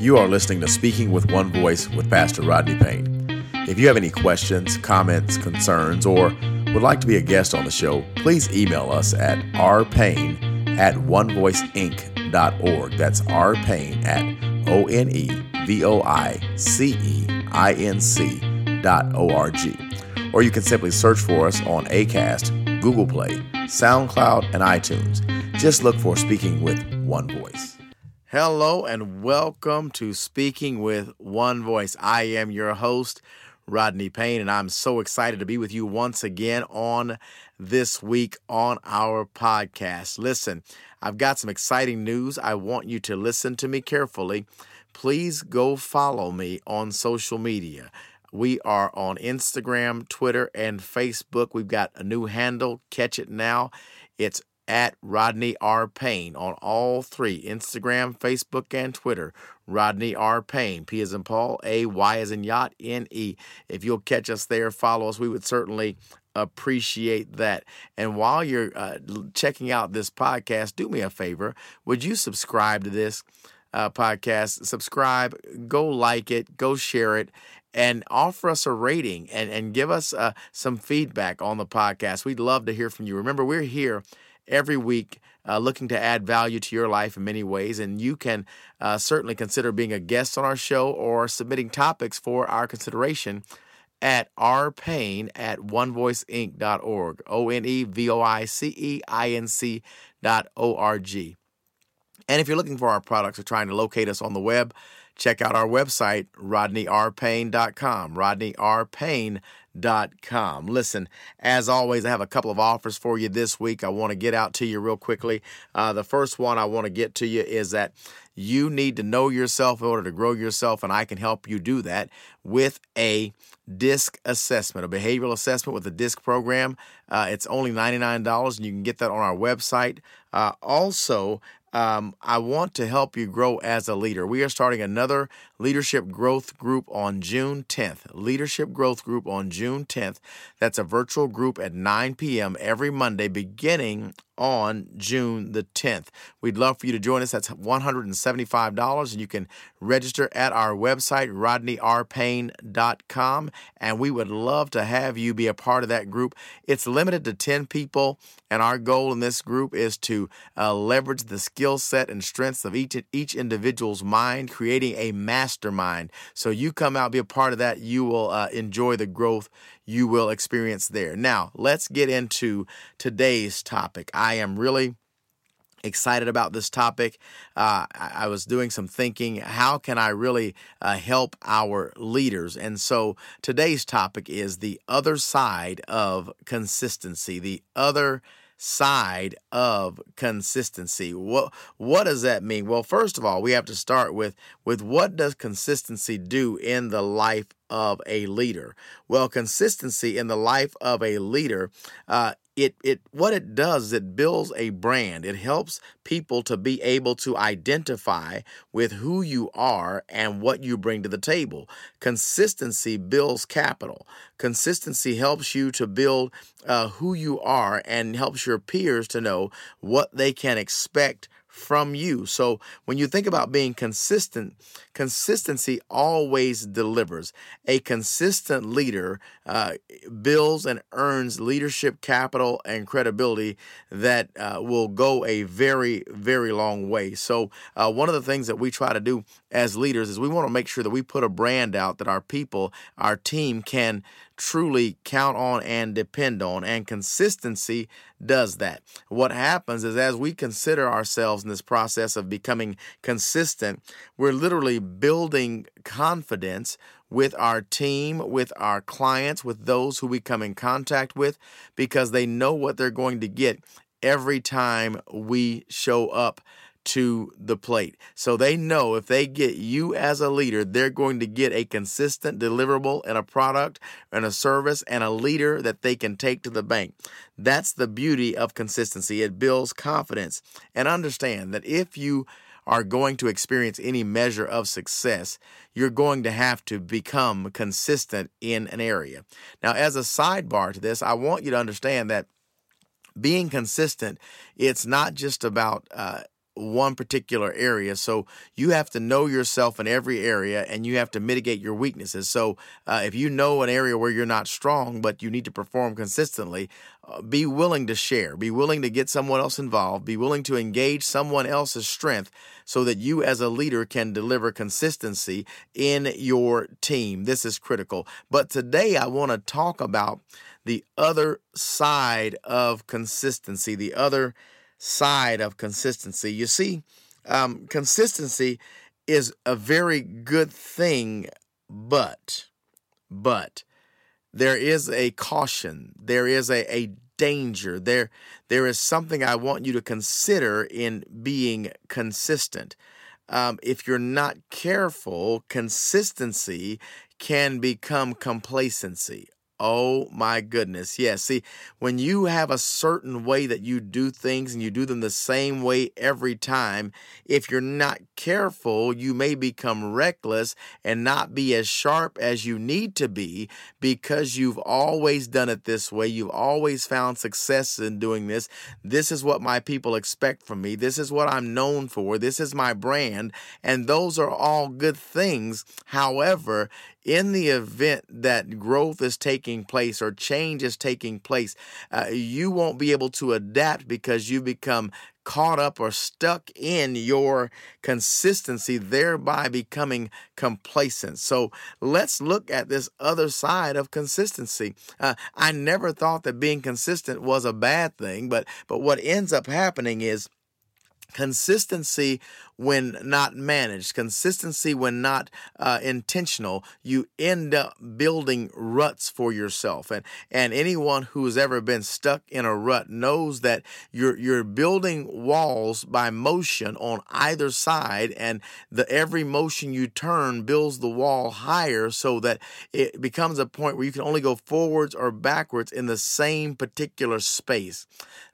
You are listening to Speaking with One Voice with Pastor Rodney Payne. If you have any questions, comments, concerns, or would like to be a guest on the show, please email us at rpayne at onevoiceinc.org. That's rpayne at O N E V O I C E I N C dot O R G. Or you can simply search for us on ACAST, Google Play, SoundCloud, and iTunes. Just look for Speaking with One Voice. Hello and welcome to Speaking with One Voice. I am your host, Rodney Payne, and I'm so excited to be with you once again on this week on our podcast. Listen, I've got some exciting news. I want you to listen to me carefully. Please go follow me on social media. We are on Instagram, Twitter, and Facebook. We've got a new handle. Catch it now. It's at Rodney R. Payne on all three Instagram, Facebook, and Twitter. Rodney R. Payne, P as in Paul, A, Y as in yacht, N E. If you'll catch us there, follow us, we would certainly appreciate that. And while you're uh, checking out this podcast, do me a favor. Would you subscribe to this uh, podcast? Subscribe, go like it, go share it, and offer us a rating and, and give us uh, some feedback on the podcast. We'd love to hear from you. Remember, we're here every week uh, looking to add value to your life in many ways. And you can uh, certainly consider being a guest on our show or submitting topics for our consideration at rpayne at onevoiceinc.org. O N E V O I C E I N C dot O R G. And if you're looking for our products or trying to locate us on the web, check out our website, rodneyrpayne.com. Rodneyrpayne.com com. Listen, as always, I have a couple of offers for you this week. I want to get out to you real quickly. Uh, the first one I want to get to you is that you need to know yourself in order to grow yourself, and I can help you do that with a DISC assessment, a behavioral assessment with a DISC program. Uh, it's only $99, and you can get that on our website. Uh, also, um, I want to help you grow as a leader. We are starting another leadership growth group on June 10th. Leadership growth group on June 10th. That's a virtual group at 9 p.m. every Monday beginning on June the 10th. We'd love for you to join us. That's $175, and you can register at our website, rodneyrpayne.com, and we would love to have you be a part of that group. It's limited to 10 people, and our goal in this group is to uh, leverage the skill set and strengths of each, each individual's mind, creating a mastermind. So you come out, be a part of that, you will uh, enjoy the growth you will experience there. Now, let's get into today's topic. I am really excited about this topic. Uh, I, I, was doing some thinking. How can I really uh, help our leaders? And so today's topic is the other side of consistency, the other side of consistency. What what does that mean? Well, first of all, we have to start with with what does consistency do in the life of a leader? Well, consistency in the life of a leader uh, it it what it does is it builds a brand. It helps people to be able to identify with who you are and what you bring to the table. Consistency builds capital. Consistency helps you to build uh, who you are and helps your peers to know what they can expect from you. So when you think about being consistent, consistency always delivers. A consistent leader uh, builds and earns leadership capital and credibility that uh, will go a very, very long way. So uh, one of the things that we try to do as leaders is we want to make sure that we put a brand out that our people, our team can truly count on and depend on. And consistency does that. What happens is as we consider ourselves in this process of becoming consistent, we're literally building confidence with our team, with our clients, with those who we come in contact with, because they know what they're going to get every time we show up to the plate. So they know if they get you as a leader, they're going to get a consistent deliverable and a product and a service and a leader that they can take to the bank. That's the beauty of consistency. It builds confidence. And understand that if you are going to experience any measure of success, you're going to have to become consistent in an area. Now, as a sidebar to this, I want you to understand that being consistent, it's not just about uh, one particular area. So you have to know yourself in every area and you have to mitigate your weaknesses. So uh, if you know an area where you're not strong, but you need to perform consistently, uh, be willing to share, be willing to get someone else involved, be willing to engage someone else's strength so that you as a leader can deliver consistency in your team. This is critical. But today I want to talk about the other side of consistency, the other side of consistency. You see, um, consistency is a very good thing, but, but there is a caution, there is a, a danger, there, there is something I want you to consider in being consistent. Um, if you're not careful, consistency can become complacency. Oh my goodness. Yes. Yeah, see, when you have a certain way that you do things and you do them the same way every time, if you're not careful, you may become reckless and not be as sharp as you need to be because you've always done it this way. You've always found success in doing this. This is what my people expect from me. This is what I'm known for. This is my brand. And those are all good things. However, in the event that growth is taking place or change is taking place, uh, you won't be able to adapt because you become caught up or stuck in your consistency, thereby becoming complacent. So let's look at this other side of consistency. Uh, I never thought that being consistent was a bad thing, but but what ends up happening is consistency when not managed, consistency when not uh, intentional, you end up building ruts for yourself. And and anyone who's ever been stuck in a rut knows that you're you're building walls by motion on either side, and the every motion you turn builds the wall higher, so that it becomes a point where you can only go forwards or backwards in the same particular space.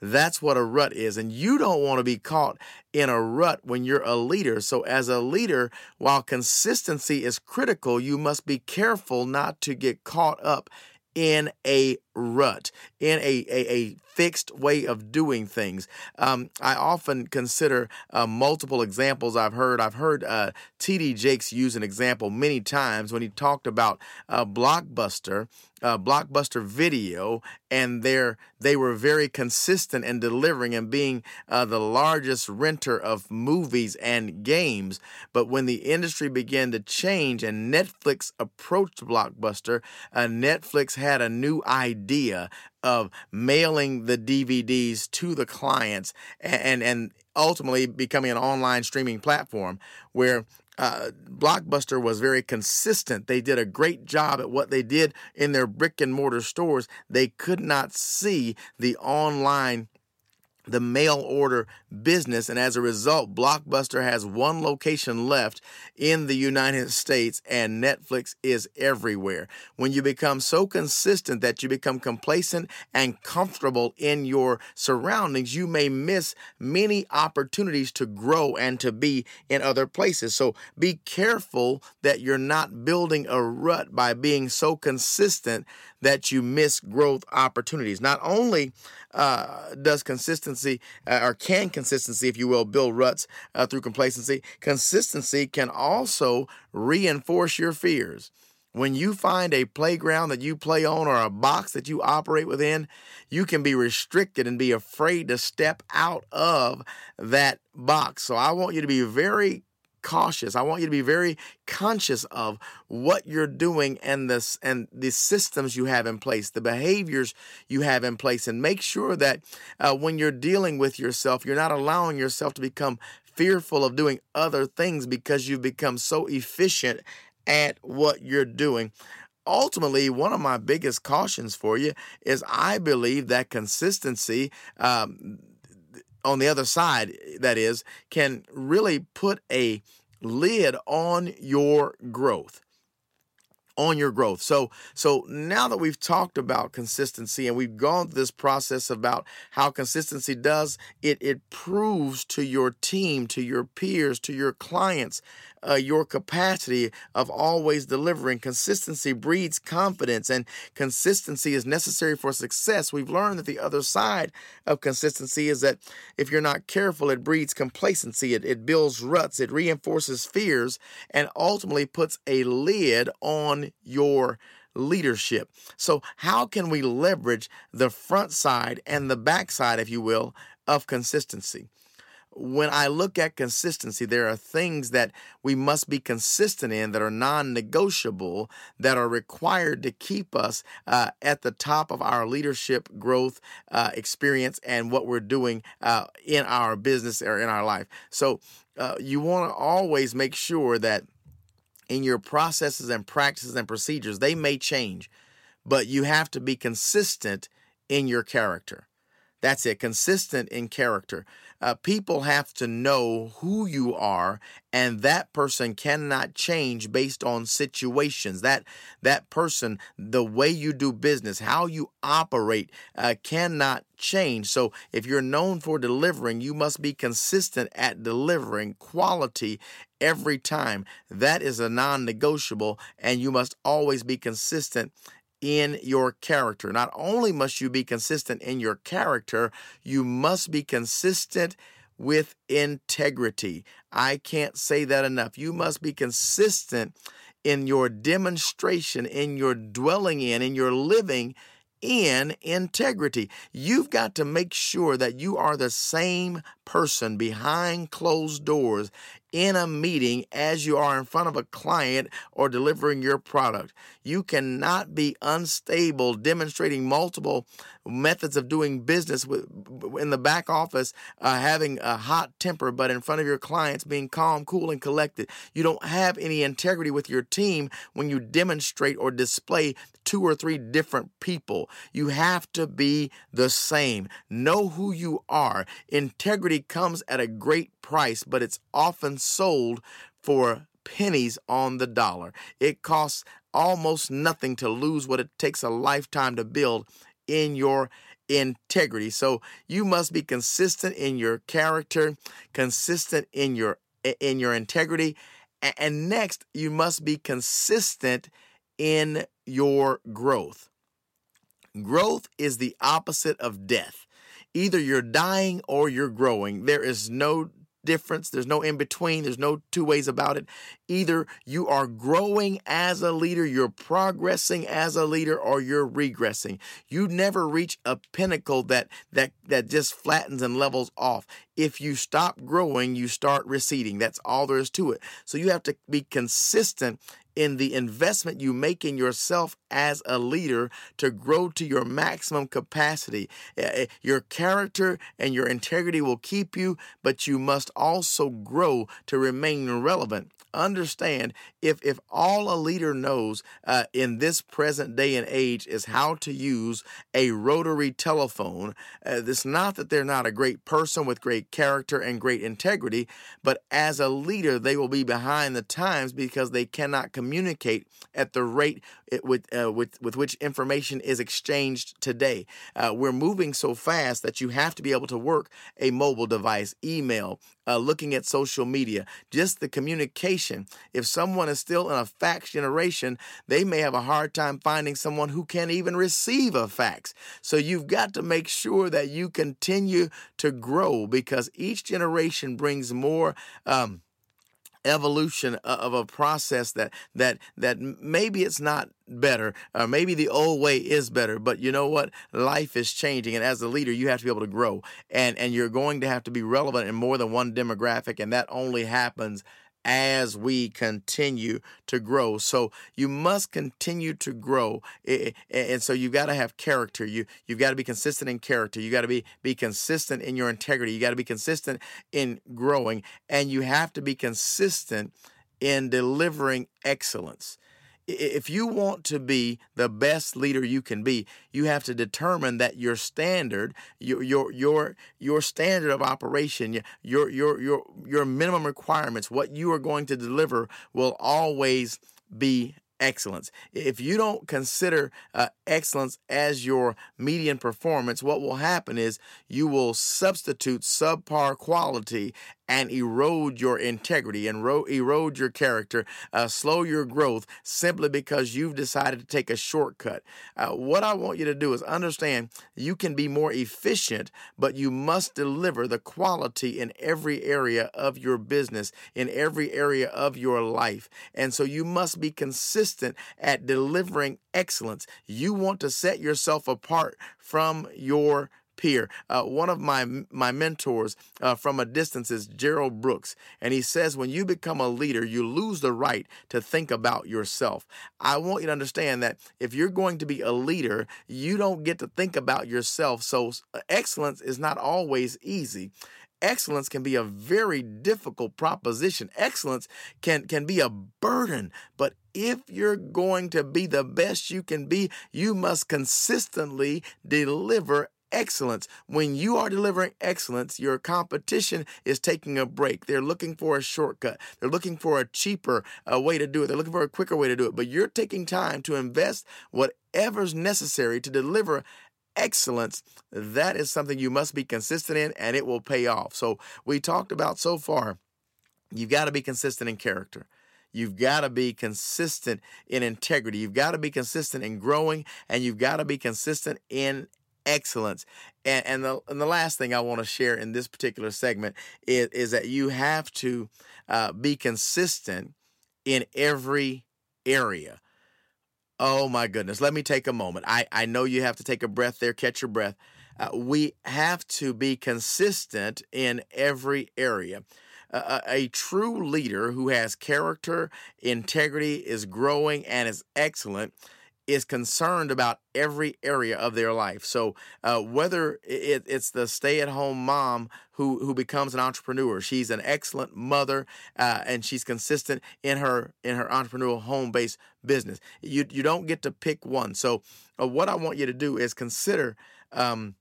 That's what a rut is, and you don't want to be caught in a rut when you're a leader. So, as a leader, while consistency is critical, you must be careful not to get caught up in a rut, in a, a, a fixed way of doing things. Um, I often consider uh, multiple examples I've heard. I've heard uh, T.D. Jakes use an example many times when he talked about uh, Blockbuster, uh, Blockbuster Video, and their, they were very consistent in delivering and being uh, the largest renter of movies and games. But when the industry began to change and Netflix approached Blockbuster, uh, Netflix had a new idea idea of mailing the DVDs to the clients and and ultimately becoming an online streaming platform where uh, Blockbuster was very consistent. They did a great job at what they did in their brick and mortar stores. They could not see the online the mail order business. And as a result, Blockbuster has one location left in the United States and Netflix is everywhere. When you become so consistent that you become complacent and comfortable in your surroundings, you may miss many opportunities to grow and to be in other places. So be careful that you're not building a rut by being so consistent that you miss growth opportunities. Not only uh, does consistency uh, or can consistency, if you will, build ruts uh, through complacency, consistency can also reinforce your fears. When you find a playground that you play on or a box that you operate within, you can be restricted and be afraid to step out of that box. So I want you to be very cautious. I want you to be very conscious of what you're doing and the and the systems you have in place, the behaviors you have in place, and make sure that uh, when you're dealing with yourself, you're not allowing yourself to become fearful of doing other things because you've become so efficient at what you're doing ultimately, one of my biggest cautions for you is I believe that consistency, um, on the other side, eh, that is, can really put a lid on your growth. on your growth. So so now that we've talked about consistency and we've gone through this process about how consistency does it it proves to your team, to your peers, to your clients uh, your capacity of always delivering. Consistency breeds confidence and consistency is necessary for success. We've learned that the other side of consistency is that if you're not careful, it breeds complacency, it, it builds ruts, it reinforces fears, and ultimately puts a lid on your leadership. So, how can we leverage the front side and the back side, if you will, of consistency? When I look at consistency, there are things that we must be consistent in that are non negotiable, that are required to keep us uh, at the top of our leadership growth uh, experience and what we're doing uh, in our business or in our life. So, uh, you want to always make sure that in your processes and practices and procedures, they may change, but you have to be consistent in your character. That's it, consistent in character. Uh, people have to know who you are, and that person cannot change based on situations. That that person, the way you do business, how you operate, uh, cannot change. So, if you're known for delivering, you must be consistent at delivering quality every time. That is a non negotiable, and you must always be consistent in your character. Not only must you be consistent in your character, you must be consistent with integrity. I can't say that enough. You must be consistent in your demonstration, in your dwelling in, in your living in integrity. You've got to make sure that you are the same person behind closed doors in a meeting as you are in front of a client or delivering your product. You cannot be unstable, demonstrating multiple methods of doing business with, in the back office, uh, having a hot temper, but in front of your clients being calm, cool, and collected. You don't have any integrity with your team when you demonstrate or display two or three different people. You have to be the same. Know who you are. Integrity comes at a great price, but it's often sold for pennies on the dollar. It costs almost nothing to lose what it takes a lifetime to build in your integrity. So you must be consistent in your character, consistent in your in your integrity, and next you must be consistent in your growth. Growth is the opposite of death. Either you're dying or you're growing. There is no difference. There's no in between. There's no two ways about it. Either you are growing as a leader, you're progressing as a leader, or you're regressing. You never reach a pinnacle that that that just flattens and levels off. If you stop growing, you start receding. That's all there is to it. So you have to be consistent in the investment you make in yourself as a leader to grow to your maximum capacity. Eh, eh, your character and your integrity will keep you, but you must also grow to remain relevant understand if if all a leader knows uh, in this present day and age is how to use a rotary telephone uh, it's not that they're not a great person with great character and great integrity but as a leader they will be behind the times because they cannot communicate at the rate it, with, uh, with with which information is exchanged today. Uh, we're moving so fast that you have to be able to work a mobile device email uh, looking at social media. Just the communication generation. If someone is still in a fax generation, they may have a hard time finding someone who can even receive a fax. So you've got to make sure that you continue to grow because each generation brings more. Um, evolution of a process that that that maybe it's not better or maybe the old way is better but you know what life is changing and as a leader you have to be able to grow and and you're going to have to be relevant in more than one demographic and that only happens as we continue to grow. So you must continue to grow. And so you've got to have character. You, you've got to be consistent in character. You got to be, be consistent in your integrity. You got to be consistent in growing and you have to be consistent in delivering excellence if you want to be the best leader you can be, you have to determine that your standard, your your your your standard of operation, your your your your minimum requirements, what you are going to deliver will always be excellence. If you don't consider uh, excellence as your median performance, what will happen is you will substitute subpar quality and erode your integrity and ro- erode your character, uh, slow your growth simply because you've decided to take a shortcut. Uh, what I want you to do is understand you can be more efficient, but you must deliver the quality in every area of your business, in every area of your life. And so you must be consistent at delivering excellence. You want to set yourself apart from your peer. Uh, one of my my mentors uh, from a distance is Gerald Brooks, and he says when you become a leader, you lose the right to think about yourself. I want you to understand that if you're going to be a leader, you don't get to think about yourself. So uh, excellence is not always easy excellence can be a very difficult proposition. Excellence can can be a burden, but if you're going to be the best you can be, you must consistently deliver excellence. When you are delivering excellence, your competition is taking a break. They're looking for a shortcut. They're looking for a cheaper uh, way to do it. They're looking for a quicker way to do it. But you're taking time to invest whatever's necessary to deliver excellence, that is something you must be consistent in and it will pay off. So, we talked about so far, you've got to be consistent in character. You've got to be consistent in integrity. You've got to be consistent in growing and you've got to be consistent in excellence. And, and, the, and the last thing I want to share in this particular segment is, is that you have to uh, be consistent in every area. Oh my goodness. Let me take a moment. I, I know you have to take a breath there, catch your breath. Uh, we have to be consistent in every area. Uh, a true leader who has character, integrity, is growing, and is excellent is concerned about every area of their life. So uh, whether it, it's the stay-at-home mom who who becomes an entrepreneur, she's an excellent mother uh, and she's consistent in her in her entrepreneurial home-based business. You you don't get to pick one. So uh, what I want you to do is consider. Um,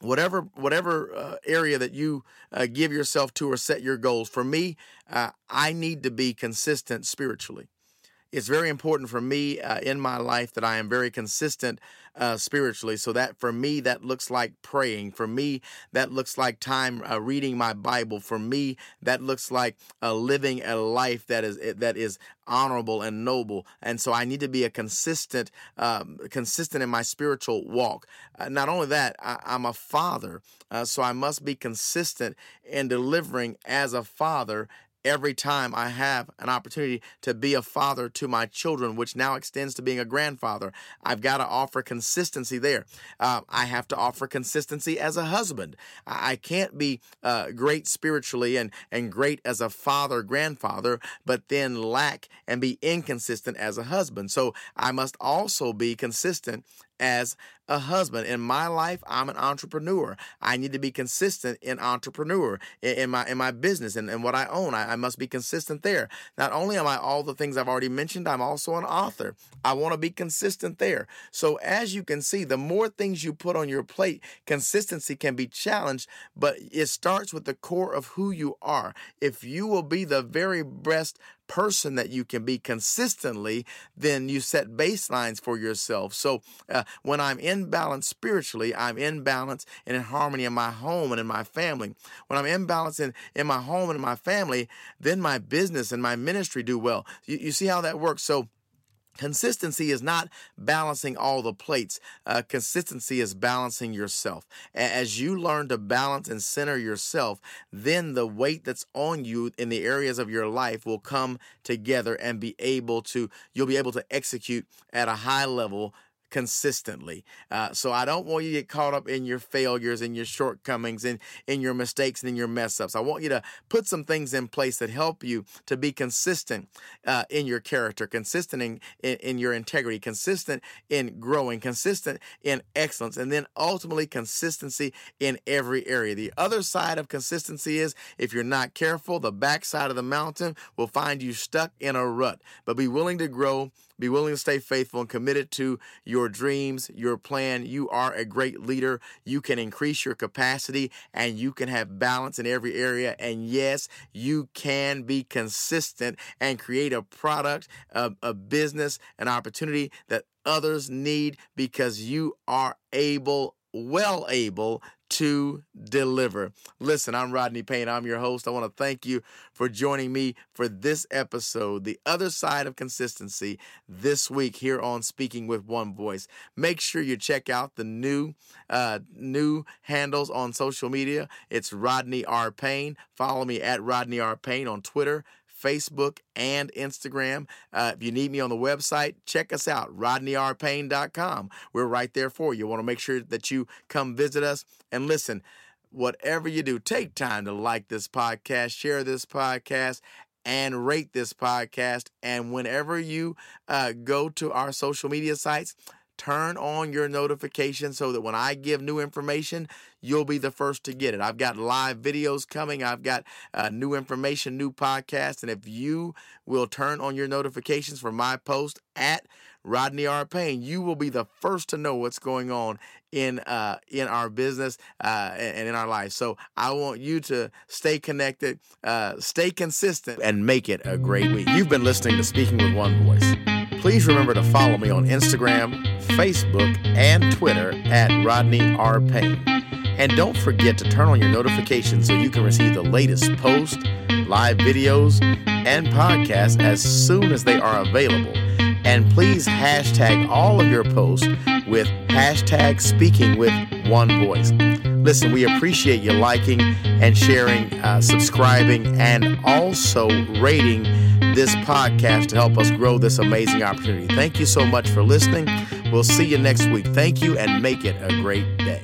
whatever whatever uh, area that you uh, give yourself to or set your goals for me uh, i need to be consistent spiritually it's very important for me uh, in my life that I am very consistent uh, spiritually. So that for me, that looks like praying. For me, that looks like time uh, reading my Bible. For me, that looks like uh, living a life that is eh, that is honorable and noble. And so I need to be a consistent, um, consistent in my spiritual walk. Uh, not only that, I, am a father, uh, so I must be consistent in delivering as a father every time I have an opportunity to be a father to my children, which now extends to being a grandfather. I've got to offer consistency there. Uh, I have to offer consistency as a husband. I can't be uh, great spiritually and, and great as a father, grandfather, but then lack and be inconsistent as a husband. So I must also be consistent as a husband. In my life, I'm an entrepreneur. I need to be consistent in entrepreneur in, in my in my business and, and what I own. I, I, must be consistent there. Not only am I all the things I've already mentioned, I'm also an author. I want to be consistent there. So as you can see, the more things you put on your plate, consistency can be challenged, but it starts with the core of who you are. If you will be the very best person that you can be consistently, then you set baselines for yourself. So uh, when I'm in balance spiritually, I'm in balance and in harmony in my home and in my family. When I'm in balance in, in my home and in my family, then my business and my ministry do well. You, you see how that works? So Consistency is not balancing all the plates. Uh, consistency is balancing yourself. As you learn to balance and center yourself, then the weight that's on you in the areas of your life will come together and be able to, you'll be able to execute at a high level consistently. Uh, so I don't want you to get caught up in your failures and your shortcomings and in your mistakes and in your mess ups. I want you to put some things in place that help you to be consistent uh, in your character, consistent in, in, in your integrity, consistent in growing, consistent in excellence, and then ultimately consistency in every area. The other side of consistency is if you're not careful, the backside of the mountain will find you stuck in a rut. But be willing to grow be willing to stay faithful and committed to your dreams, your plan. You are a great leader. You can increase your capacity and you can have balance in every area. And yes, you can be consistent and create a product, a, a business, an opportunity that others need because you are able well able to deliver. Listen, I'm Rodney Payne. I'm your host. I want to thank you for joining me for this episode, The Other Side of Consistency, this week here on Speaking with One Voice. Make sure you check out the new uh, new handles on social media. It's Rodney R. Payne. Follow me at Rodney R. Payne on Twitter, Facebook, and Instagram. Uh, if you need me on the website, check us out, rodneyrpayne.com. We're right there for you. want to make sure that you come visit us and listen. Whatever you do, take time to like this podcast, share this podcast, and rate this podcast. And whenever you uh, go to our social media sites, turn on your notifications so that when I give new information, you'll be the first to get it. I've got live videos coming, I've got uh, new information, new podcasts. And if you will turn on your notifications for my post at Rodney R. Payne, you will be the first to know what's going on in uh, in our business uh, and in our life. So I want you to stay connected, uh, stay consistent, and make it a great week. You've been listening to Speaking with One Voice. Please remember to follow me on Instagram, Facebook, and Twitter at Rodney R. Payne. And don't forget to turn on your notifications so you can receive the latest posts, live videos, and podcasts as soon as they are available. And please hashtag all of your posts with hashtag speaking with one voice. Listen, we appreciate you liking and sharing, uh, subscribing, and also rating this podcast to help us grow this amazing opportunity. Thank you so much for listening. We'll see you next week. Thank you and make it a great day.